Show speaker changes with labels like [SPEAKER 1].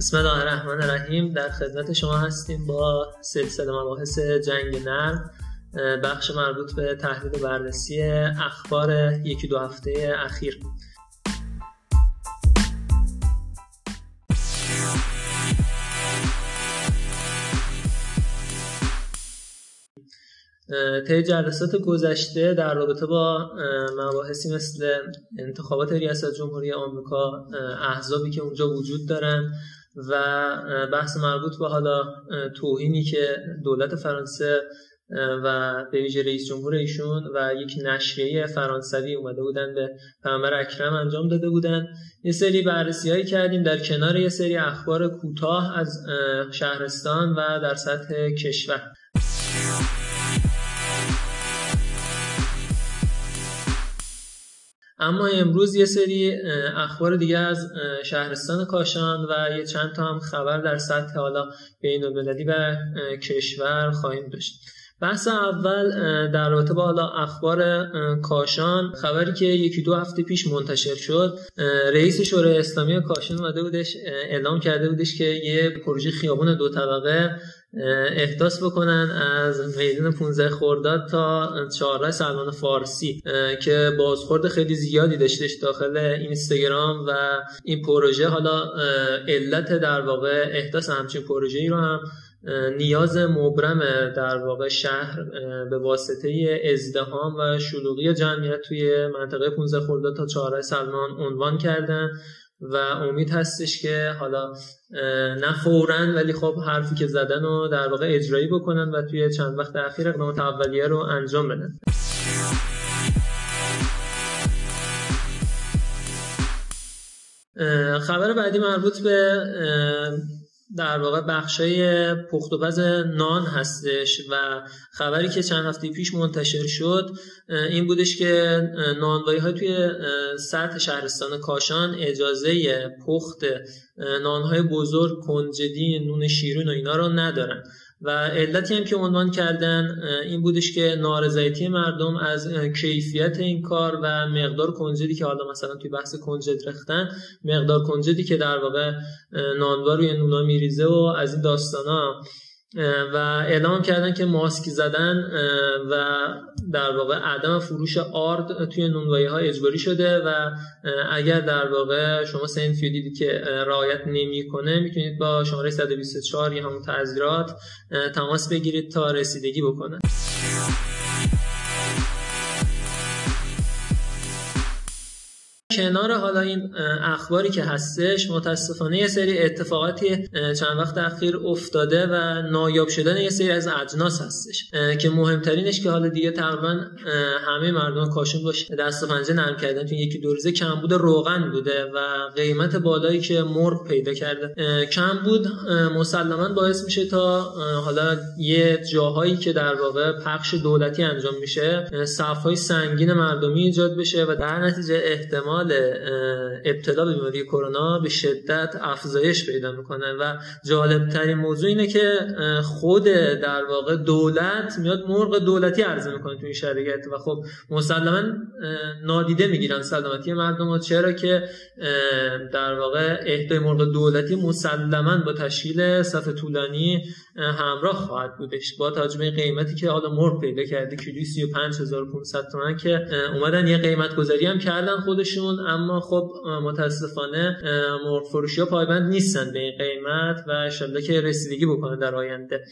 [SPEAKER 1] بسم الله الرحمن الرحیم. در خدمت شما هستیم با سلسله مباحث جنگ نرم بخش مربوط به تحلیل و بررسی اخبار یکی دو هفته اخیر. طی جلسات گذشته در رابطه با مباحثی مثل انتخابات ریاست جمهوری آمریکا احزابی که اونجا وجود دارن و بحث مربوط به حالا توهینی که دولت فرانسه و به ویژه رئیس جمهور ایشون و یک نشریه فرانسوی اومده بودن به پیامبر اکرم انجام داده بودن. یه سری بررسی هایی کردیم. در کنار یه سری اخبار کوتاه از شهرستان و در سطح کشور. اما امروز یه سری اخبار دیگه از شهرستان کاشان و یه چند تا هم خبر در سطح حالا بین المللی و کشور خواهیم داشت. بحث اول در رابطه با حالا اخبار کاشان خبری که یکی دو هفته پیش منتشر شد رئیس شورای اسلامی کاشان اومده بودش اعلام کرده بودش که یه پروژه خیابون دو طبقه احداث بکنن از میدان 15 خرداد تا 14 سلمان فارسی که بازخورد خیلی زیادی داشتش داخل اینستاگرام و این پروژه. حالا علت در واقع احداث همچین پروژه ای رو هم نیاز مبرم در واقع شهر به واسطه ازدهام و شلوغی جمعیت توی منطقه 15 خرداد تا 14 سلمان عنوان کردن. و امید هستش که حالا نه فورا ولی خب حرفی که زدن رو در واقع اجرایی بکنن و توی چند وقت اخیر اقدامات اولیه رو انجام بدن. خبر بعدی مربوط به در واقع بخشای پخت و پز نان هستش و خبری که چند هفته پیش منتشر شد این بودش که نانوایی های توی سطح شهرستان کاشان اجازه پخت نانهای بزرگ کنجدی نون شیرین و اینا رو ندارن. و علتی هم که عنوان کردن این بودش که نارضایتی مردم از کیفیت این کار و مقدار کنجدی که حالا مثلا توی بحث کنجد رختن مقدار کنجدی که در واقع نانوا روی نونا میریزه و از این داستانا و اعلام کردن که ماسک زدن و در واقع عدم فروش آرد توی نونوایی ها اجباری شده و اگر در واقع شما سنفیو دیدی که رعایت نمی‌کنه می‌تونید با شماره 124 یا همون تعذیرات تماس بگیرید تا رسیدگی بکنه. کنار حالا این اخباری که هستش متاسفانه یه سری اتفاقاتی چند وقت اخیر افتاده و نایاب شدن یه سری از اجناس هستش. که مهمترینش که حالا دیگه تقریبا همه مردم کاشون باش دست و پنجه نرم کردن تو یکی دو روزه کمبود روغن بوده و قیمت بالایی که مرغ پیدا کرده کمبود مسلما باعث میشه تا حالا یه جاهایی که در واقع پخش دولتی انجام میشه صفهای سنگین مردمی ایجاد بشه و در نتیجه احتمال ابتلا به بیماری کرونا به شدت افزایش پیدا می‌کنه و جالب ترین موضوع اینه که خود در واقع دولت میاد مرغ دولتی عرضه می‌کنه تو این شرایط و خب مسلما نادیده می‌گیرن سلامتی مردم و چرا که در واقع اهدای مرغ دولتی مسلما با تشکیل صف طولانی همراه خواهد بودش. با تجربه قیمتی که حالا مرغ پیدا کرده کیلوی 35500 تومان که اومدن یه قیمت گذاری هم کردن خودشون. اما خب متاسفانه مرغ فروشی ها پایبند نیستن به این قیمت و انشالله که رسیدگی بکنه در آینده.